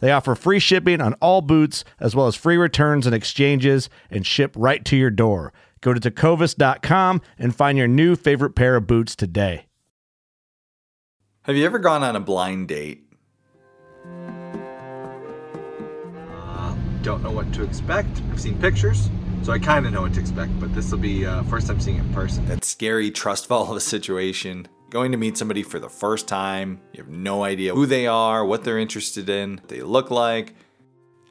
They offer free shipping on all boots, as well as free returns and exchanges, and ship right to your door. Go to tecovas.com and find your new favorite pair of boots today. Have you ever gone on a blind date? Uh, don't know what to expect. I've seen pictures, so I kind of know what to expect, but this will be uh, first time seeing it in person. That scary trust fall of a situation. Going to meet somebody for the first time, you have no idea who they are, what they're interested in, they look like.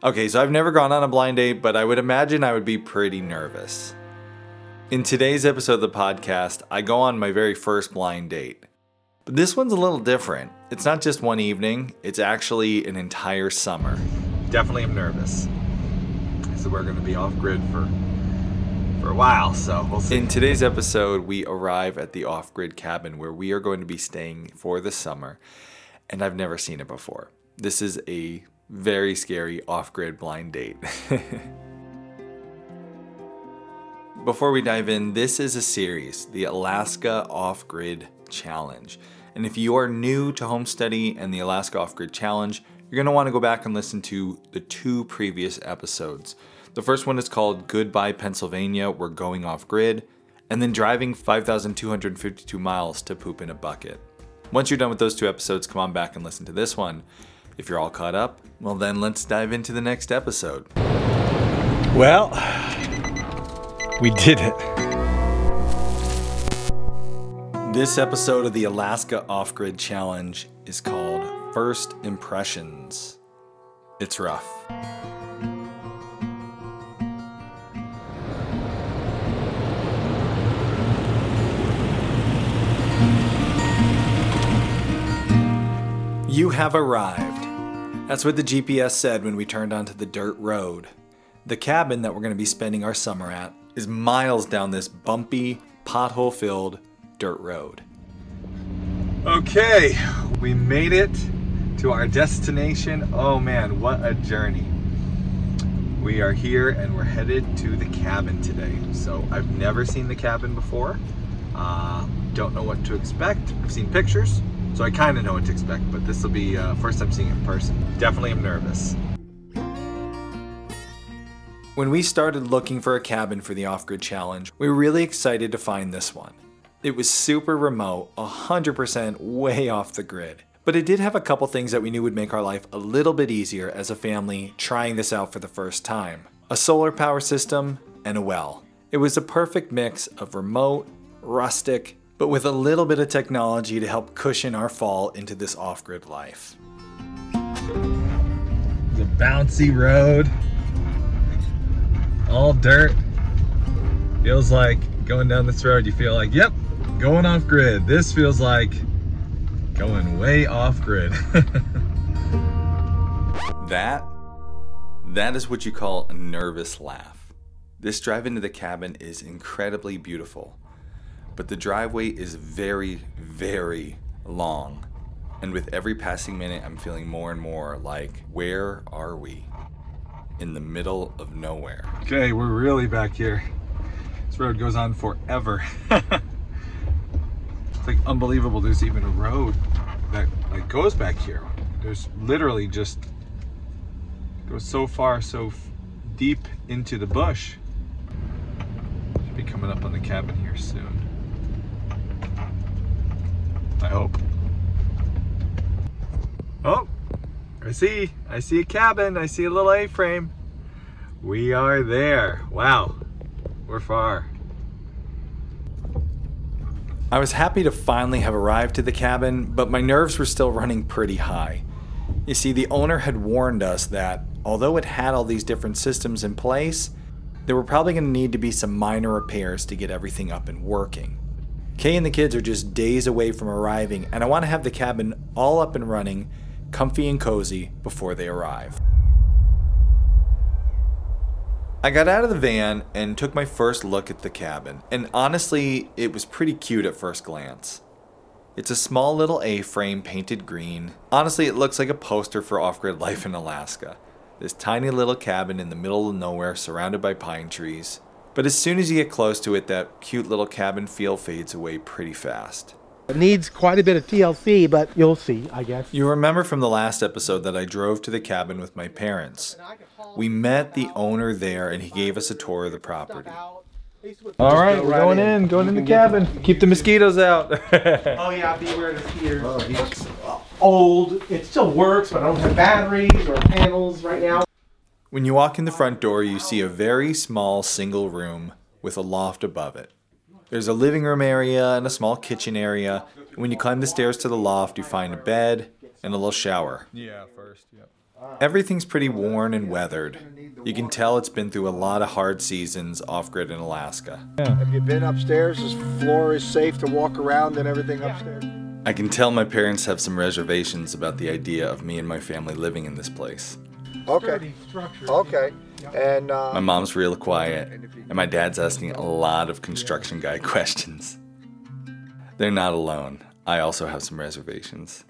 Okay, so I've never gone on a blind date, but I would imagine I would be pretty nervous. In today's episode of the podcast, I go on my very first blind date. But this one's a little different. It's not just one evening, it's actually an entire summer. Definitely am nervous. So we're going to be off grid for for a while, so we'll see. In today's episode, we arrive at the off grid cabin where we are going to be staying for the summer, and I've never seen it before. This is a very scary off grid blind date. Before we dive in, this is a series, the Alaska Off Grid Challenge. And if you are new to Homesteady and the Alaska Off Grid Challenge, you're going to want to go back and listen to the two previous episodes. The first one is called Goodbye Pennsylvania, We're Going Off Grid, and then driving 5,252 miles to poop in a bucket. Once you're done with those two episodes, come on back and listen to this one. If you're all caught up, well, then let's dive into the next episode. Well, we did it. This episode of the Alaska Off Grid Challenge is called First Impressions. It's rough. You have arrived. That's what the GPS said when we turned onto the dirt road. The cabin that we're going to be spending our summer at is miles down this bumpy, pothole filled dirt road. Okay, we made it to our destination. Oh man, what a journey. We are here and we're headed to the cabin today. So I've never seen the cabin before. Uh, don't know what to expect. I've seen pictures, so I kind of know what to expect, but this will be uh, first time seeing it in person. Definitely am nervous. When we started looking for a cabin for the off grid challenge, we were really excited to find this one. It was super remote, 100% way off the grid. But it did have a couple things that we knew would make our life a little bit easier as a family trying this out for the first time a solar power system and a well. It was a perfect mix of remote, rustic, but with a little bit of technology to help cushion our fall into this off grid life. The bouncy road, all dirt. Feels like going down this road, you feel like, yep, going off grid. This feels like going way off grid. That, that is what you call a nervous laugh. This drive into the cabin is incredibly beautiful, but the driveway is very, very long. And with every passing minute, I'm feeling more and more like, where are we? in the middle of nowhere. Okay, we're really back here. This road goes on forever. it's like unbelievable there's even a road that like goes back here. There's literally just goes so far so f- deep into the bush. Should be coming up on the cabin here soon. I hope. Oh, I see. I see a cabin. I see a little A-frame. We are there. Wow. We're far. I was happy to finally have arrived to the cabin, but my nerves were still running pretty high. You see, the owner had warned us that, although it had all these different systems in place, there were probably going to need to be some minor repairs to get everything up and working. Kay and the kids are just days away from arriving, and I want to have the cabin all up and running, comfy and cozy, before they arrive. I got out of the van and took my first look at the cabin, and honestly, it was pretty cute at first glance. It's a small little A frame painted green. Honestly, it looks like a poster for off grid life in Alaska. This tiny little cabin in the middle of nowhere surrounded by pine trees. But as soon as you get close to it, that cute little cabin feel fades away pretty fast. It needs quite a bit of TLC, but you'll see, I guess. You remember from the last episode that I drove to the cabin with my parents. We met the owner there and he gave us a tour of the property. All right, we're going in, going in the cabin. Keep the mosquitoes out. Oh yeah, beware the mosquitoes. Oh, he's old. It still works, but I don't have batteries or panels right now. When you walk in the front door, you see a very small single room with a loft above it. There's a living room area and a small kitchen area. When you climb the stairs to the loft, you find a bed and a little shower. yeah, first, yep. Everything's pretty worn and weathered. You can tell it's been through a lot of hard seasons off grid in Alaska. Yeah. Have you been upstairs? This floor is safe to walk around and everything upstairs? I can tell my parents have some reservations about the idea of me and my family living in this place. Okay. Okay. And My uh, mom's real quiet, and my dad's asking a lot of construction guy questions. They're not alone. I also have some reservations.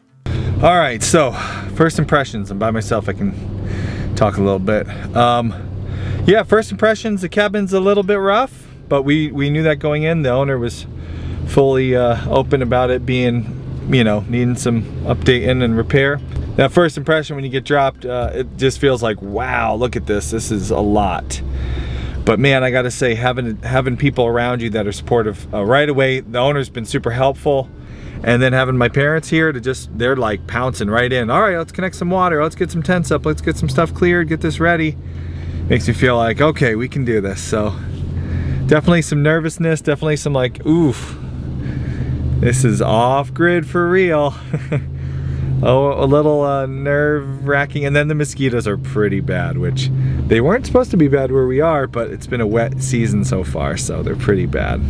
All right, so first impressions. I'm by myself. I can talk a little bit. Um, yeah, first impressions. The cabin's a little bit rough, but we we knew that going in. The owner was fully uh, open about it being, you know, needing some updating and repair. That first impression when you get dropped, uh, it just feels like, wow, look at this. This is a lot. But man, I gotta say, having having people around you that are supportive uh, right away. The owner's been super helpful, and then having my parents here to just they're like pouncing right in. All right, let's connect some water. Let's get some tents up. Let's get some stuff cleared. Get this ready. Makes me feel like okay, we can do this. So definitely some nervousness. Definitely some like, oof, this is off grid for real. Oh, a little uh, nerve wracking. And then the mosquitoes are pretty bad, which they weren't supposed to be bad where we are, but it's been a wet season so far, so they're pretty bad.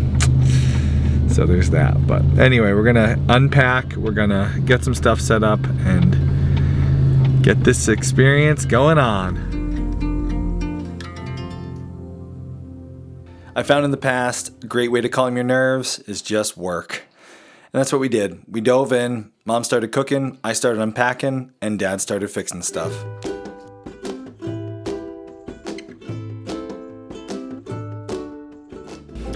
So there's that. But anyway, we're gonna unpack, we're gonna get some stuff set up, and get this experience going on. I found in the past, a great way to calm your nerves is just work. And that's what we did. We dove in, mom started cooking, I started unpacking, and dad started fixing stuff.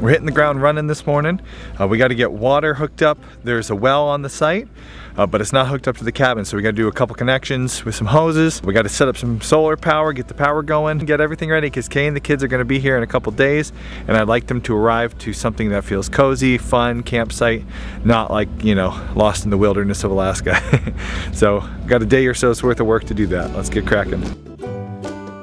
We're hitting the ground running this morning. Uh, we got to get water hooked up. There's a well on the site, uh, but it's not hooked up to the cabin, so we got to do a couple connections with some hoses. We got to set up some solar power, get the power going, get everything ready because Kay and the kids are going to be here in a couple days, and I'd like them to arrive to something that feels cozy, fun, campsite, not like you know lost in the wilderness of Alaska. so got a day or so's worth of work to do that. Let's get cracking.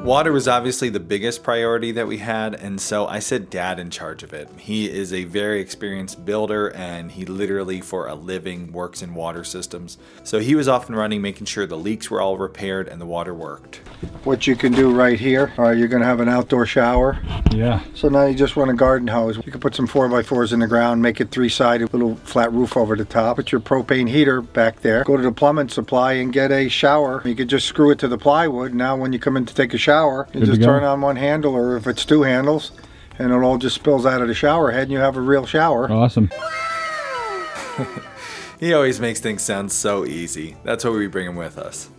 Water was obviously the biggest priority that we had, and so I set dad in charge of it. He is a very experienced builder, and he literally, for a living, works in water systems. So he was off and running, making sure the leaks were all repaired and the water worked. what you can do right here, uh, you're going to have an outdoor shower. Yeah. So now you just run a garden hose. You can put some 4x4s in the ground, make it three sided, little flat roof over the top. Put your propane heater back there. Go to the plumbing supply and get a shower. You could just screw it to the plywood. Now, when you come in to take a shower, you just turn on one handle, or if it's two handles, and it all just spills out of the shower head, and you have a real shower. Awesome. He always makes things sound so easy. That's why we bring him with us.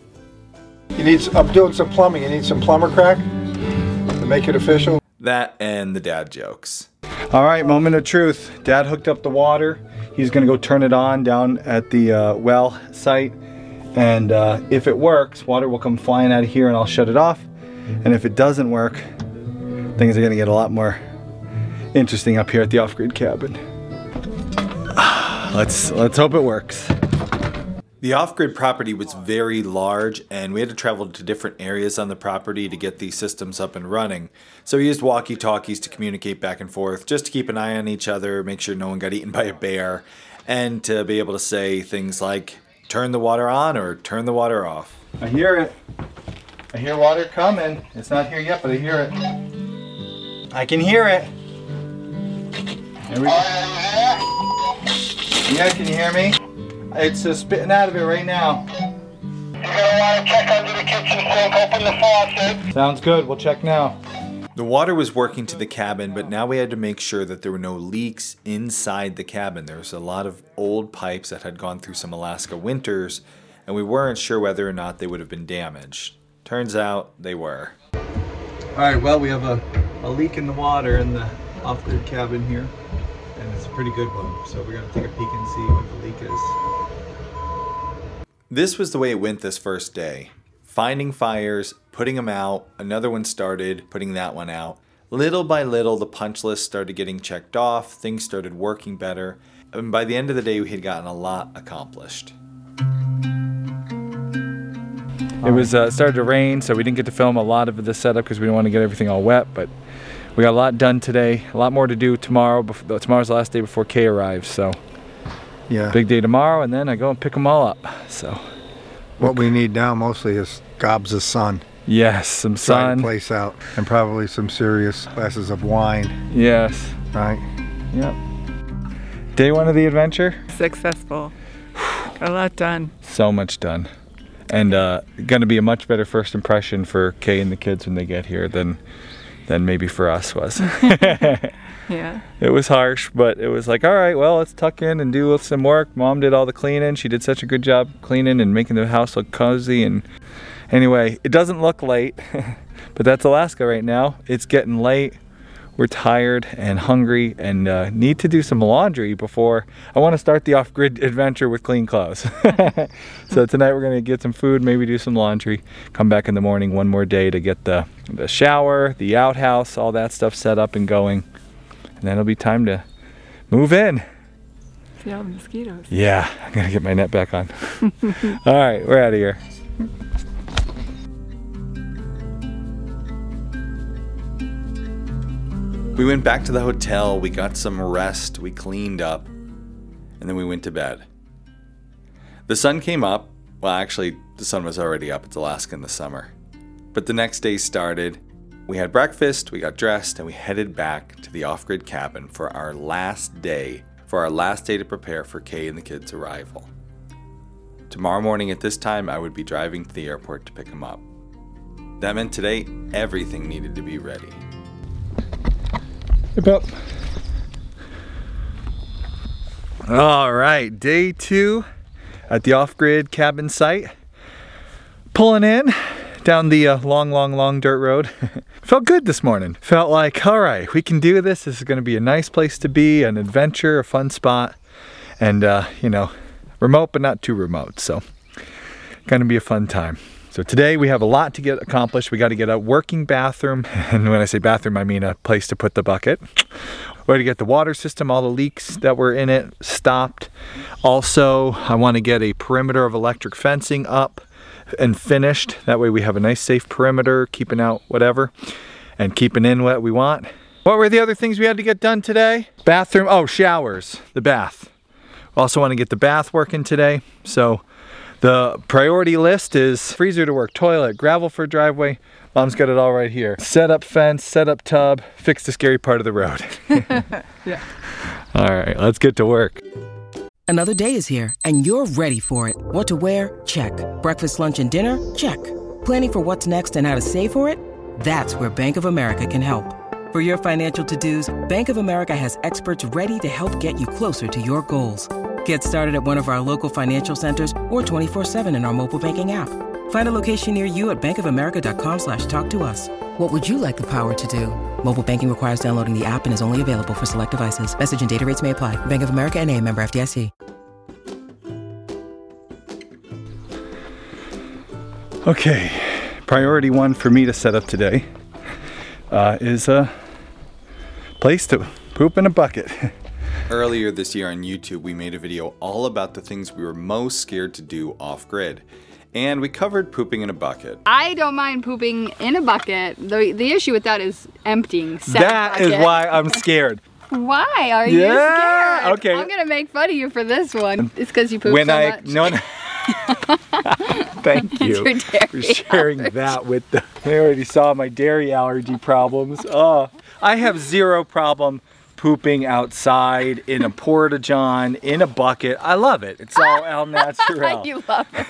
You need. I'm doing some plumbing. You need some plumber crack. To make it official. That and the dad jokes. All right, moment of truth. Dad hooked up the water. He's gonna go turn it on down at the uh, well site. And uh, if it works, water will come flying out of here and I'll shut it off. And if it doesn't work, things are gonna get a lot more interesting up here at the off-grid cabin. Let's let's hope it works. The off grid property was very large, and we had to travel to different areas on the property to get these systems up and running. So we used walkie talkies to communicate back and forth, just to keep an eye on each other, make sure no one got eaten by a bear, and to be able to say things like, turn the water on or turn the water off. I hear it. I hear water coming. It's not here yet, but I hear it. I can hear it. There we go. Yeah, can you hear me? It's uh, spitting out of it right now. You're gonna wanna check under the kitchen sink, open the faucet. Sounds good. We'll check now. The water was working to the cabin, but now we had to make sure that there were no leaks inside the cabin. There was a lot of old pipes that had gone through some Alaska winters, and we weren't sure whether or not they would have been damaged. Turns out they were. All right. Well, we have a, a leak in the water in the off-grid cabin here, and it's a pretty good one. So we're gonna take a peek and see what the leak is. This was the way it went this first day finding fires, putting them out, another one started, putting that one out. Little by little, the punch list started getting checked off, things started working better, and by the end of the day, we had gotten a lot accomplished. It was uh, started to rain, so we didn't get to film a lot of the setup because we didn't want to get everything all wet. But we got a lot done today. A lot more to do tomorrow. Before, tomorrow's the last day before Kay arrives, so Yeah. big day tomorrow, and then I go and pick them all up. So What we need now mostly is gobs of sun. yes, some Dry the sun. place out. And probably some serious glasses of wine, Yes. right? Yep. Day one of the adventure. successful. Got a lot done. So much done, and uh, going to be a much better first impression for Kay and the kids when they get here than than maybe for us was. Yeah. It was harsh, but it was like, all right, well, let's tuck in and do some work. Mom did all the cleaning. She did such a good job cleaning and making the house look cozy. And anyway, it doesn't look late, but that's Alaska right now. It's getting late. We're tired and hungry and uh, need to do some laundry before I want to start the off grid adventure with clean clothes. so tonight we're going to get some food, maybe do some laundry, come back in the morning one more day to get the, the shower, the outhouse, all that stuff set up and going and then it'll be time to move in. See all the mosquitoes. Yeah, I'm gonna get my net back on. All right, we're out of here. We went back to the hotel, we got some rest, we cleaned up, and then we went to bed. The sun came up. Well, actually, the sun was already up. It's Alaska in the summer. But the next day started. We had breakfast, we got dressed, and we headed back to the off grid cabin for our last day, for our last day to prepare for Kay and the kids' arrival. Tomorrow morning at this time, I would be driving to the airport to pick them up. That meant today, everything needed to be ready. Hip up. All right, day two at the off grid cabin site. Pulling in down the uh, long, long, long dirt road. Felt good this morning. Felt like, all right, we can do this. This is going to be a nice place to be, an adventure, a fun spot, and, uh, you know, remote, but not too remote. So, going to be a fun time. So today we have a lot to get accomplished. We got to get a working bathroom, and when I say bathroom, I mean a place to put the bucket. We got to get the water system, all the leaks that were in it, stopped. Also, I want to get a perimeter of electric fencing up and finished. That way we have a nice safe perimeter, keeping out whatever, and keeping in what we want. What were the other things we had to get done today? Bathroom, oh, showers, the bath. Also want to get the bath working today. So the priority list is freezer to work, toilet, gravel for driveway. Mom's got it all right here. Set up fence, set up tub, fix the scary part of the road. Yeah. All right, let's get to work. Another day is here, and you're ready for it. What to wear? Check. Breakfast, lunch, and dinner? Check. Planning for what's next and how to save for it? That's where Bank of America can help. For your financial to-dos, Bank of America has experts ready to help get you closer to your goals. Get started at one of our local financial centers or 24-7 in our mobile banking app. Find a location near you at bankofamerica.com slash talk to us. What would you like the power to do? Mobile banking requires downloading the app and is only available for select devices. Message and data rates may apply. Bank of America and a member FDIC. Okay, priority one for me to set up today uh, is a place to poop in a bucket. Earlier this year on YouTube, we made a video all about the things we were most scared to do off grid. And we covered pooping in a bucket. I don't mind pooping in a bucket. The, the issue with that is emptying that is why I'm scared. Why are you Yeah, scared? okay. I'm gonna make fun of you for this one. It's because you poop when so I much. no, no. Thank you for sharing that with the. They already saw my dairy allergy problems. Oh, I have zero problem pooping outside in a porta john in a bucket. I love it. It's all al natural. you love it.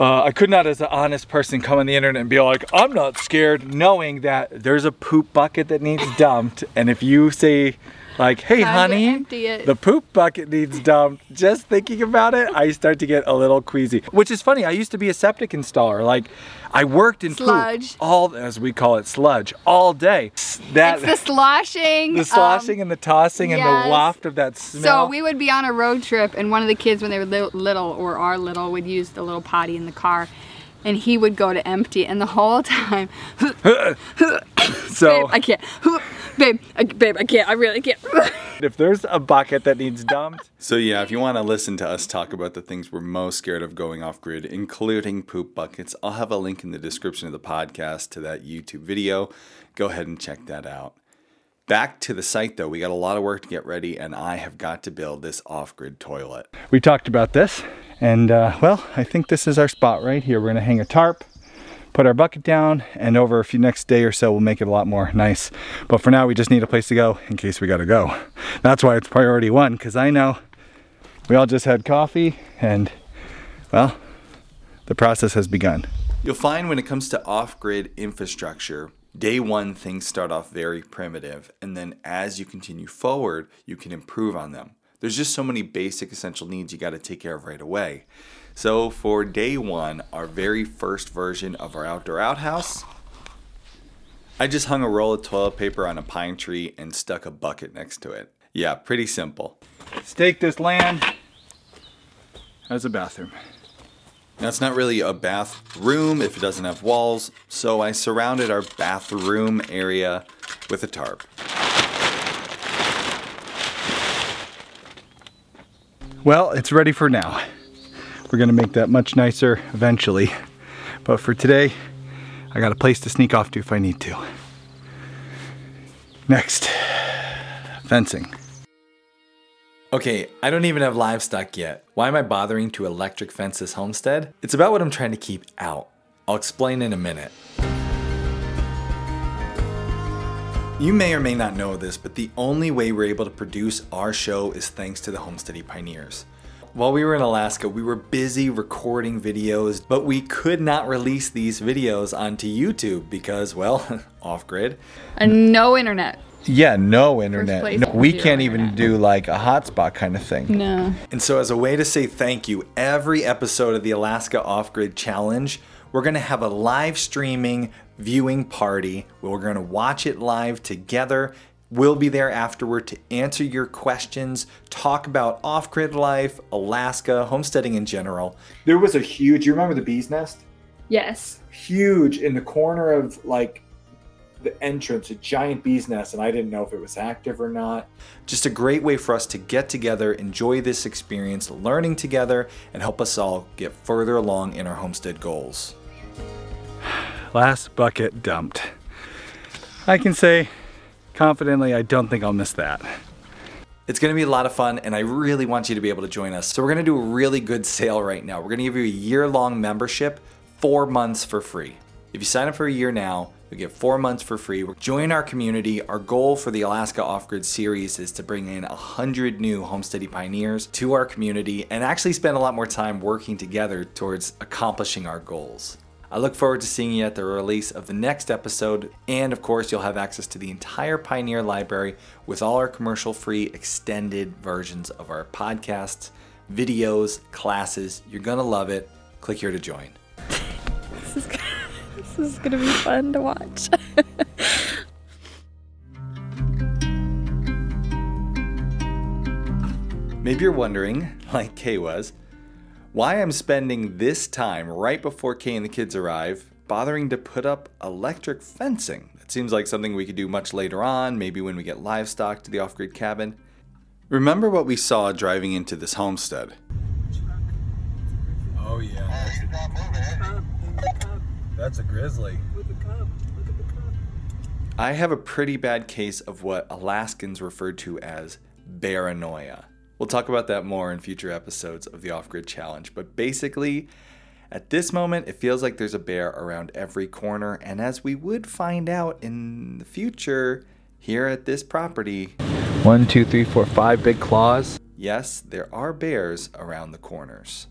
Uh, I could not, as an honest person, come on the internet and be like, I'm not scared, knowing that there's a poop bucket that needs dumped. And if you say, like, hey, Time honey, the poop bucket needs dumped, just thinking about it, I start to get a little queasy. Which is funny, I used to be a septic installer. Like, I worked in Sludge. poop, all, as we call it, sludge, all day. That, it's the sloshing. the um, sloshing and the tossing and the waft of that smell. So we would be on a road trip, and one of the kids, when they were li- little or are little, would use the little potty in the car, and he would go to empty, and the whole time, so I can't, babe, I, babe, I can't, I really can't. if there's a bucket that needs dumped, So, yeah, if you want to listen to us talk about the things we're most scared of going off grid, including poop buckets, I'll have a link in the description of the podcast to that YouTube video. Go ahead and check that out. Back to the site though, we got a lot of work to get ready, and I have got to build this off grid toilet. we talked about this, and uh, well, I think this is our spot right here. We're gonna hang a tarp, put our bucket down, and over a few next day or so, we'll make it a lot more nice. But for now, we just need a place to go in case we gotta go. That's why it's priority one, because I know we all just had coffee, and well, the process has begun. You'll find when it comes to off grid infrastructure, day one things start off very primitive, and then as you continue forward, you can improve on them. There's just so many basic essential needs you got to take care of right away. So, for day one, our very first version of our outdoor outhouse, I just hung a roll of toilet paper on a pine tree and stuck a bucket next to it. Yeah, pretty simple. Stake this land as a bathroom. Now, it's not really a bathroom if it doesn't have walls, so I surrounded our bathroom area with a tarp. Well, it's ready for now. We're gonna make that much nicer eventually. But for today, I got a place to sneak off to if I need to. Next, fencing. Okay, I don't even have livestock yet. Why am I bothering to electric fence this homestead? It's about what I'm trying to keep out. I'll explain in a minute. You may or may not know this, but the only way we're able to produce our show is thanks to the Homesteady Pioneers. While we were in Alaska, we were busy recording videos, but we could not release these videos onto YouTube because, well, off grid. and no internet. Yeah, no internet. No, we can't even do like a hotspot kind of thing. No. And so, as a way to say thank you, every episode of the Alaska Off Grid Challenge, we're going to have a live streaming viewing party where we're going to watch it live together. We'll be there afterward to answer your questions, talk about off grid life, Alaska, homesteading in general. There was a huge, you remember the bee's nest? Yes. Huge in the corner of like the entrance, a giant bee's nest, and I didn't know if it was active or not. Just a great way for us to get together, enjoy this experience, learning together, and help us all get further along in our homestead goals. Last bucket dumped. I can say confidently, I don't think I'll miss that. It's to be a lot of fun, and I really want you to be able to join us. So, we're to do a really good sale right now. We're to give you a year long membership, four months for free. If you sign up for a year now, you get four months for free. Join our community. Our goal for the Alaska Off Grid series is to bring in 100 new homesteady pioneers to our community and actually spend a lot more time working together towards accomplishing our goals. I look forward to seeing you at the release of the next episode, and of course, you'll have access to the entire Pioneer library with all our commercial free extended versions of our podcasts, videos, classes. You're gonna love it. Click here to join. This is this is gonna be fun to watch. Maybe you're wondering, like Kay was, why I'm spending this time right before Kay and the kids arrive bothering to put up electric fencing. That seems like something we could do much later on, maybe when we get livestock to the off grid cabin. Remember what we saw driving into this homestead. Oh yeah. That's a grizzly. I have a pretty bad case of what Alaskans refer to as paranoia. We'll talk about that more in future episodes of the Off Grid Challenge, but basically, at this moment, it feels like there's a bear around every corner, and as we would find out in the future, here at this property, One, two, three, four, five big claws. yes, there are bears around the corners.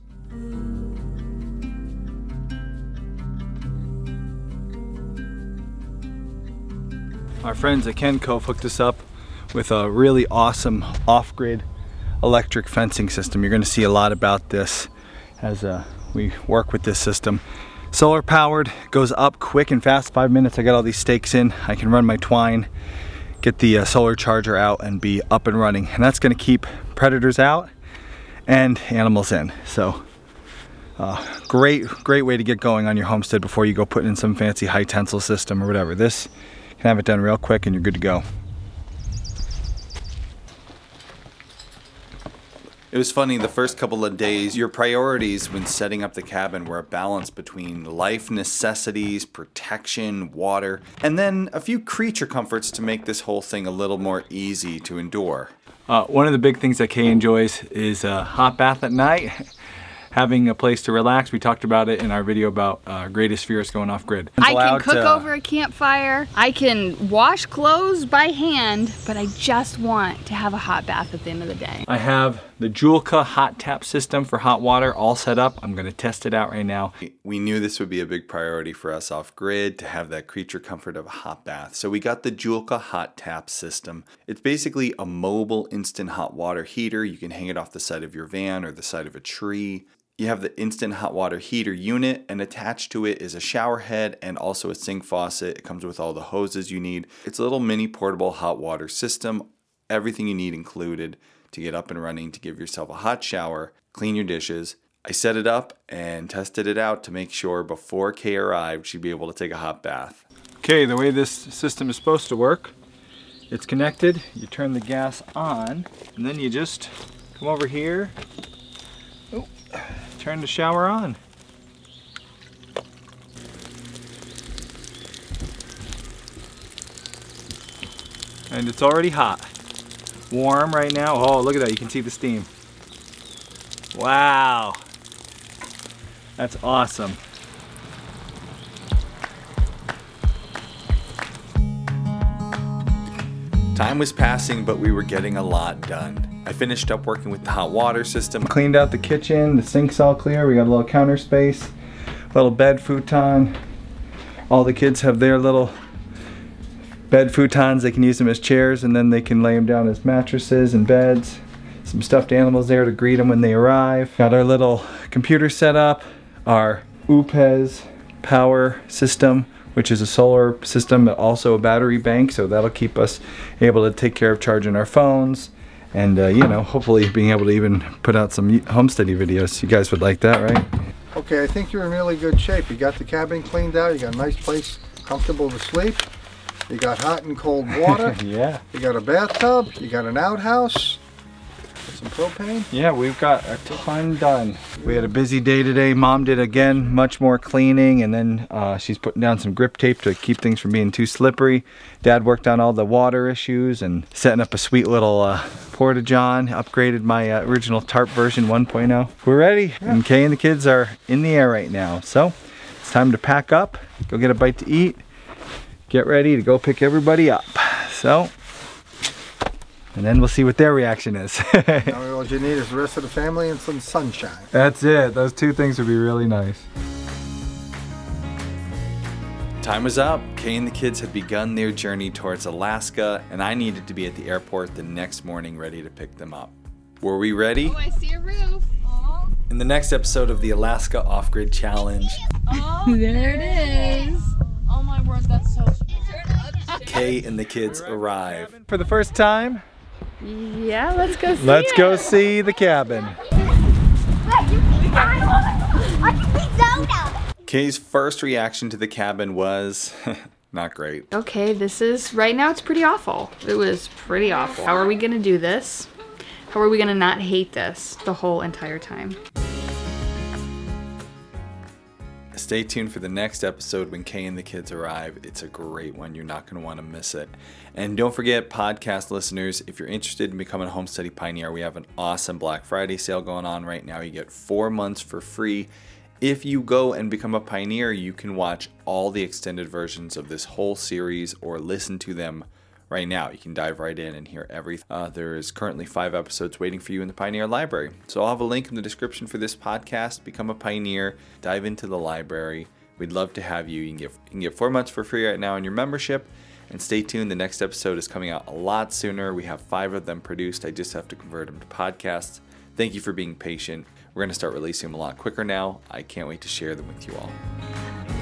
Our friends at Kencove hooked us up with a really awesome off-grid electric fencing system. You're going to see a lot about this as uh, we work with this system. Solar powered, goes up quick and fast. Five minutes, I got all these stakes in. I can run my twine, get the uh, solar charger out, and be up and running. And that's going to keep predators out and animals in. So, uh, great, great way to get going on your homestead before you go putting in some fancy high tensile system or whatever. This can have it done real quick and you're good to go. It was funny, the first couple of days, your priorities when setting up the cabin were a balance between life necessities, protection, water, and then a few creature comforts to make this whole thing a little more easy to endure. Uh, one of the big things that Kay enjoys is a hot bath at night, having a place to relax. We talked about it in our video about uh, greatest fears going off grid. I can cook to- over a campfire. I can wash clothes by hand, but I just want to have a hot bath at the end of the day. I have the Joolca hot tap system for hot water all set up. I'm going to test it out right now. We knew this would be a big priority for us off grid to have that creature comfort of a hot bath. So we got the Joolca hot tap system. It's basically a mobile instant hot water heater. You can hang it off the side of your van or the side of a tree. You have the instant hot water heater unit, and attached to it is a shower head and also a sink faucet. It comes with all the hoses you need. It's a little mini portable hot water system, everything you need included to get up and running to give yourself a hot shower, clean your dishes. I set it up and tested it out to make sure before Kay arrived she'd be able to take a hot bath. Okay, the way this system is supposed to work, it's connected. You turn the gas on, and then you just come over here, oh, turn the shower on. And it's already hot. Warm right now. Oh, look at that. You can see the steam. Wow. That's awesome. Time was passing, but we were getting a lot done. I finished up working with the hot water system. Cleaned out the kitchen, the sink's all clear. We got a little counter space, little bed futon. All the kids have their little bed futons. They can use them as chairs and then they can lay them down as mattresses and beds. Some stuffed animals there to greet them when they arrive. Got our little computer set up, our Oupes power system, which is a solar system, but also a battery bank. So that'll keep us able to take care of charging our phones and, uh, you know, hopefully being able to even put out some homesteady videos. You guys would like that, right? Okay, I think you're in really good shape. You got the cabin cleaned out. You got a nice place, comfortable to sleep. You got hot and cold water. yeah. You got a bathtub. You got an outhouse. Some propane. Yeah, we've got a ton done. We had a busy day today. Mom did again much more cleaning, and then uh, she's putting down some grip tape to keep things from being too slippery. Dad worked on all the water issues and setting up a sweet little uh, porta john. Upgraded my uh, original tarp version 1.0. We're ready, and Kay and the kids are in the air right now. So it's time to pack up, go get a bite to eat, get ready to go pick everybody up. So. And then we'll see what their reaction is. Now all you need is the rest of the family and some sunshine. That's it. Those two things would be really nice. Time was up. Kay and the kids had begun their journey towards Alaska, and I needed to be at the airport the next morning ready to pick them up. Were we ready? Oh, I see a roof. In the next episode of the Alaska Off Grid Challenge, there it is. Oh my word, that's so. Kay and the kids arrive. For the first time, Yeah, let's go see let's it. go see the cabin. Kay's first reaction to the cabin was not great. Okay, this is right now it's pretty awful. It was pretty awful. How are we gonna do this? How are we gonna not hate this the whole entire time? Stay tuned for the next episode when Kay and the kids arrive. It's a great one. You're not going to want to miss it. And don't forget, podcast listeners, if you're interested in becoming a homesteady pioneer, we have an awesome Black Friday sale going on right now. You get four months for free. If you go and become a pioneer, you can watch all the extended versions of this whole series or listen to them right now. You can dive right in and hear everything. Uh, there is currently five episodes waiting for you in the Pioneer Library. So I'll have a link in the description for this podcast. Become a pioneer, dive into the library. We'd love to have you. You can get you can get four months for free right now on your membership. And stay tuned. The next episode is coming out a lot sooner. We have five of them produced. I just have to convert them to podcasts. Thank you for being patient. We're going to start releasing them a lot quicker now. I can't wait to share them with you all.